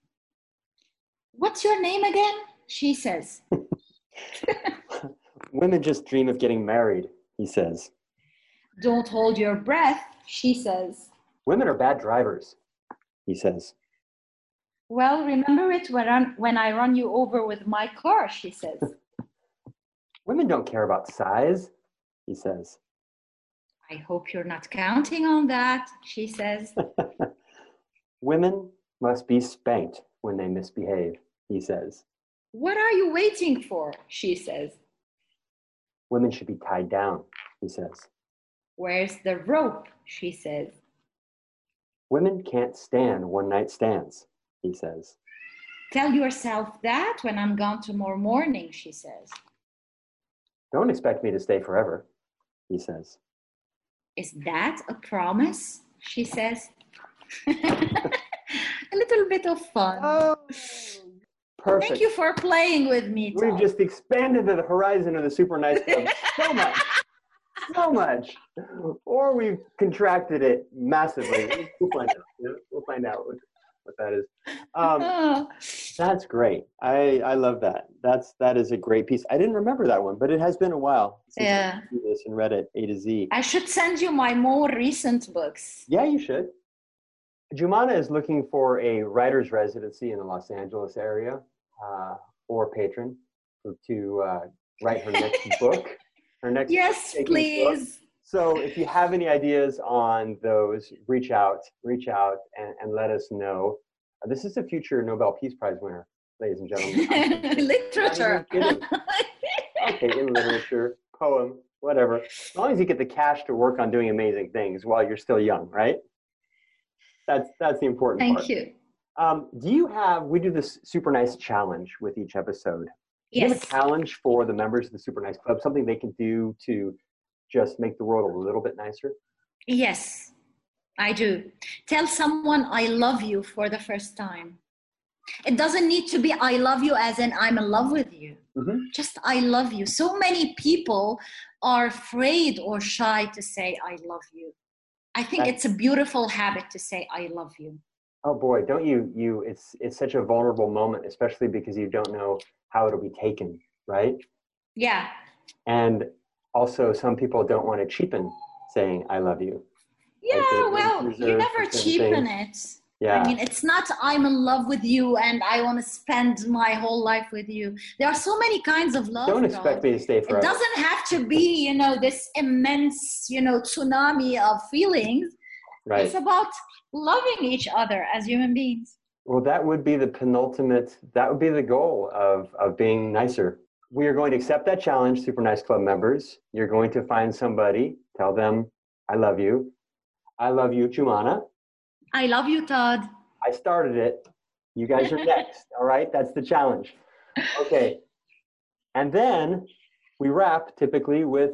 What's your name again? She says. [LAUGHS] Women just dream of getting married, he says. Don't hold your breath, she says. Women are bad drivers, he says. Well, remember it when, I, when I run you over with my car, she says. [LAUGHS] Women don't care about size, he says. I hope you're not counting on that, she says. [LAUGHS] Women must be spanked when they misbehave, he says. What are you waiting for? she says. Women should be tied down, he says. Where's the rope? she says. Women can't stand one night stands, he says. Tell yourself that when I'm gone tomorrow morning, she says. Don't expect me to stay forever, he says. Is that a promise? She says. [LAUGHS] a little bit of fun. Oh, perfect. Thank you for playing with me. We've just expanded the horizon of the Super Nice Club [LAUGHS] so much. So much. Or we've contracted it massively. We'll find out. We'll find out what, that is. Um, Oh, [LAUGHS] that's great. I, I love that. That's that is a great piece. I didn't remember that one, but it has been a while since Yeah. I this and read it A to Z. I should send you my more recent books. Yeah, you should. Jumana is looking for a writer's residency in the Los Angeles area uh, or patron to uh, write her next [LAUGHS] book. Her next Yes, please. book. So if you have any ideas on those, reach out, reach out and, and let us know. Uh, this is a future Nobel Peace Prize winner, ladies and gentlemen. [LAUGHS] Literature. Okay, in literature, poem, whatever. As long as you get the cash to work on doing amazing things while you're still young, right? That's that's the important part. Thank part. you. Um, do you have? We do this super nice challenge with each episode. Do you have Yes. a challenge for the members of the Super Nice Club? Something they can do to just make the world a little bit nicer? Yes, I do. Tell someone I love you for the first time. It doesn't need to be I love you as in I'm in love with you. Mhm. Just I love you. So many people are afraid or shy to say I love you. I think That- it's a beautiful habit to say I love you. Oh boy, don't you you it's it's such a vulnerable moment, especially because you don't know how it'll be taken, right? Yeah. And also some people don't want to cheapen saying I love you. Yeah, they- well, you never cheapen it. Yeah. I mean, it's not I'm in love with you and I want to spend my whole life with you. There are so many kinds of love. don't God. expect me to stay It doesn't have to be, you know, this immense, you know, tsunami of feelings. Right. It's about loving each other as human beings. Well, that would be the penultimate, that would be the goal of, of being nicer. We are going to accept that challenge, Super Nice Club members. You're going to find somebody, tell them, I love you. I love you, Jumana. I love you, Todd. I started it. You guys are [LAUGHS] next. All right. That's the challenge. Okay. And then we wrap typically with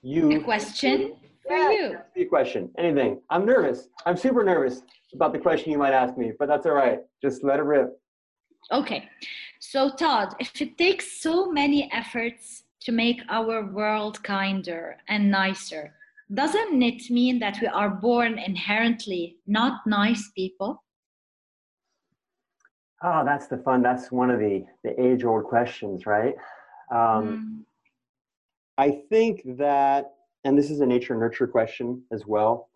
you. A question for Yeah, you. a question. Anything. I'm nervous. I'm super nervous about the question you might ask me, but that's all right. Just let it rip. Okay. So, Todd, if it takes so many efforts to make our world kinder and nicer, doesn't it mean that we are born inherently not nice people? Oh, that's the fun. That's one of the, the age old questions, right? Um, Mm, I think that, and this is a nature nurture question as well.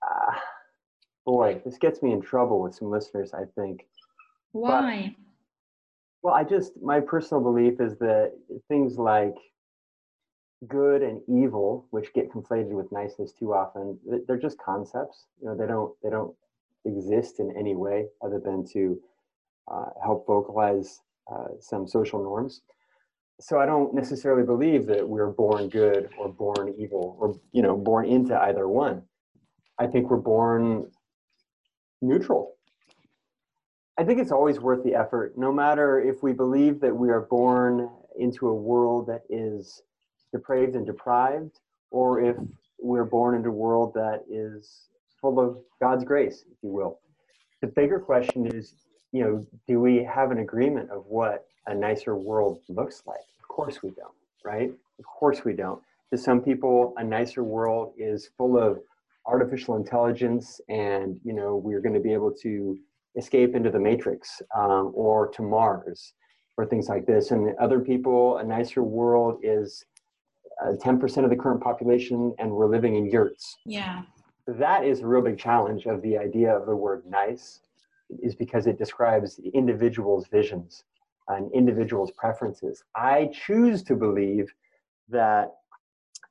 Uh, boy, this gets me in trouble with some listeners, I think. why? Well, I just, my personal belief is that things like good and evil, which get conflated with niceness too often, they're just concepts. You know, they don't, they don't exist in any way other than to uh, help vocalize uh, some social norms. So I don't necessarily believe that we're born good or born evil or, you know, born into either one. I think we're born neutral. I think it's always worth the effort, no matter if we believe that we are born into a world that is depraved and deprived, or if we're born into a world that is full of God's grace, if you will. The bigger question is, you know, do we have an agreement of what a nicer world looks like? Of course we don't, right? Of course we don't. To some people, a nicer world is full of artificial intelligence, and you know, we're going to be able to escape into the matrix um, or to mars or things like this. And other people a nicer world is uh, 10% of the current population and we're living in yurts. Yeah. that is a real big challenge of the idea of the word nice is because it describes individual's visions and individual's preferences. I choose to believe that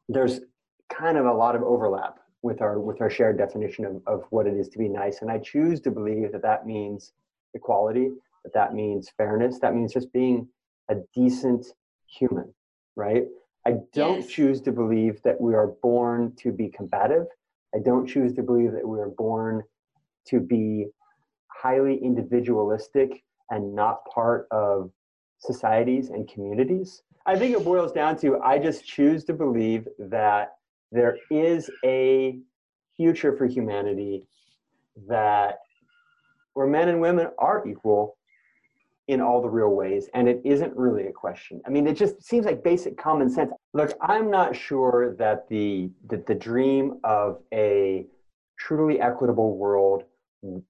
there's kind of a lot of overlap with our with our shared definition of, of what it is to be nice. And i choose to believe that that means equality that that means fairness that means just being a decent human right? I don't Yes. choose to believe that we are born to be combative. I don't choose to believe that we are born to be highly individualistic and not part of societies and communities. I think it boils down to i just choose to believe that there is a future for humanity that where men and women are equal in all the real ways and it isn't really a question. I mean it just seems like basic common sense. Look i'm not sure that the that the dream of a truly equitable world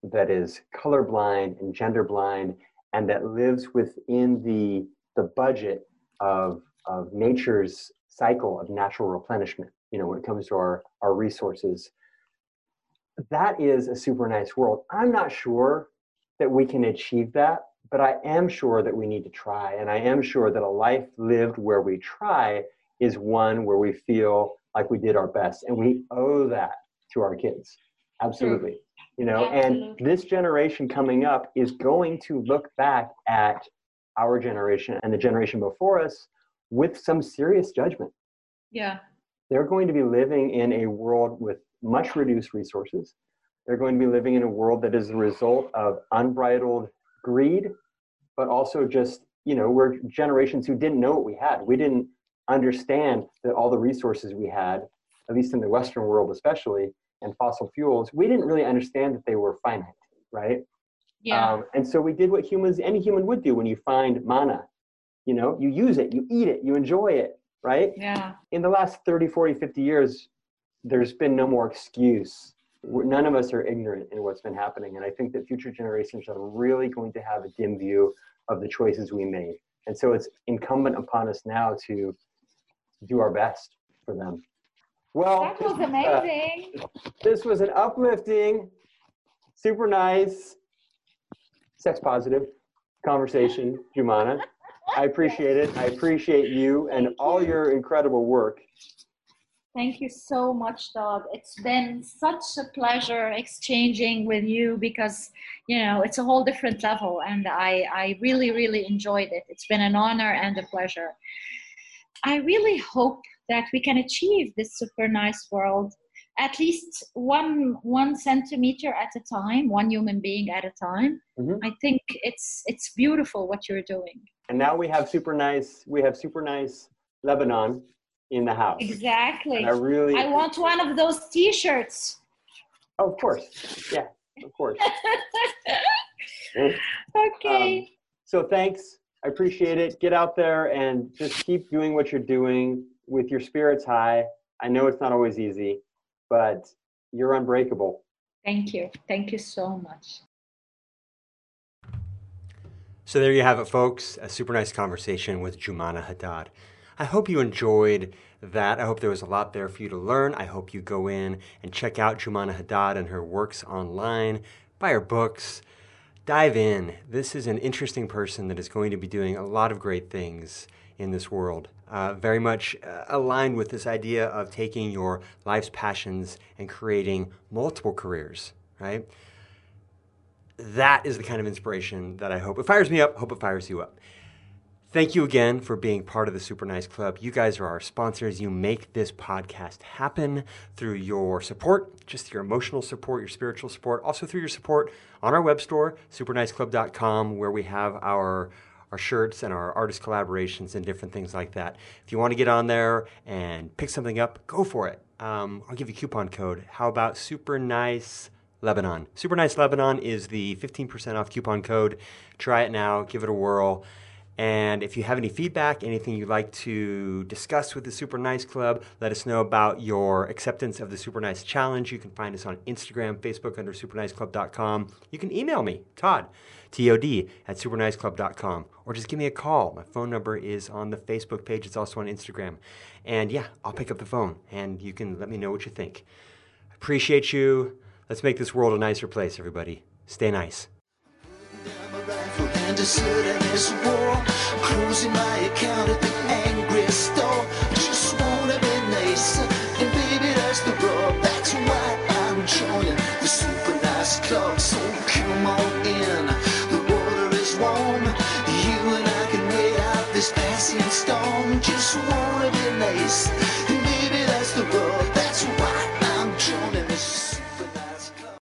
that is colorblind and gender blind and that lives within the the budget of of nature's cycle of natural replenishment you know when it comes to our our resources. That is a super nice world. I'm not sure that we can achieve that but i am sure that we need to try and i am sure that a life lived where we try is one where we feel like we did our best and we owe that to our kids. Absolutely. True. you know absolutely. and this generation coming up is going to look back at our generation and the generation before us with some serious judgment. Yeah they're going to be living in a world with much reduced resources. They're going to be living in a world that is the result of unbridled greed, but also just, you know, we're generations who didn't know what we had. We didn't understand that all the resources we had, at least in the Western world especially, and fossil fuels, we didn't really understand that they were finite, right? Yeah. Um, and so we did what humans, any human would do when you find mana. You know, you use it, you eat it, you enjoy it, right? Yeah. In the last 30, 40, 50 years, there's been no more excuse. None of us are ignorant in what's been happening. And I think that future generations are really going to have a dim view of the choices we made. And so it's incumbent upon us now to do our best for them. Well, that was amazing. Uh, [LAUGHS] this was an uplifting, super nice, sex positive conversation, Jumana. I appreciate it. I appreciate you and all your incredible work. Thank you so much, Doug. It's been such a pleasure exchanging with you because, you know, it's a whole different level and I, I really, really enjoyed it. It's been an honor and a pleasure. I really hope that we can achieve this super nice world at least one one centimeter at a time one human being at a time mm-hmm. i think it's it's beautiful what you're doing and now we have super nice we have super nice lebanon in the house. Exactly. And i really i want one of those t-shirts. Oh, of course. Yeah of course. [LAUGHS] Okay. Um, so thanks. I appreciate it. Get out there and just keep doing what you're doing with your spirits high. I know it's not always easy but you're unbreakable. Thank you. Thank you so much so there you have it, folks. A super nice conversation with Jumana Haddad. I hope you enjoyed that. I hope there was a lot there for you to learn. I hope you go in and check out Jumana Haddad and her works online, buy her books, dive in. This is an interesting person that is going to be doing a lot of great things in this world. Uh, very much uh, aligned with this idea of taking your life's passions and creating multiple careers, right? That is the kind of inspiration that I hope it fires me up. Hope it fires you up. Thank you again for being part of the Super Nice Club. You guys are our sponsors. You make this podcast happen through your support, just your emotional support, your spiritual support, also through your support on our web store, superniceclub.com, where we have our our shirts and our artist collaborations and different things like that. If you want to get on there and pick something up, go for it. Um, I'll give you a coupon code. How about Super Nice Lebanon. Super Nice Lebanon is the 15% off coupon code. Try it now, give it a whirl. And if you have any feedback, anything you'd like to discuss with the Super Nice Club, let us know about your acceptance of the Super Nice Challenge. You can find us on Instagram, Facebook under superniceclub.com. You can email me, Todd, T-O-D, at superniceclub.com. Or just give me a call. My phone number is on the Facebook page. It's also on Instagram. And yeah, I'll pick up the phone and you can let me know what you think. Appreciate you. Let's make this world a nicer place, everybody. Stay nice. Storm. Just wanna be nice. Baby, that's the rub.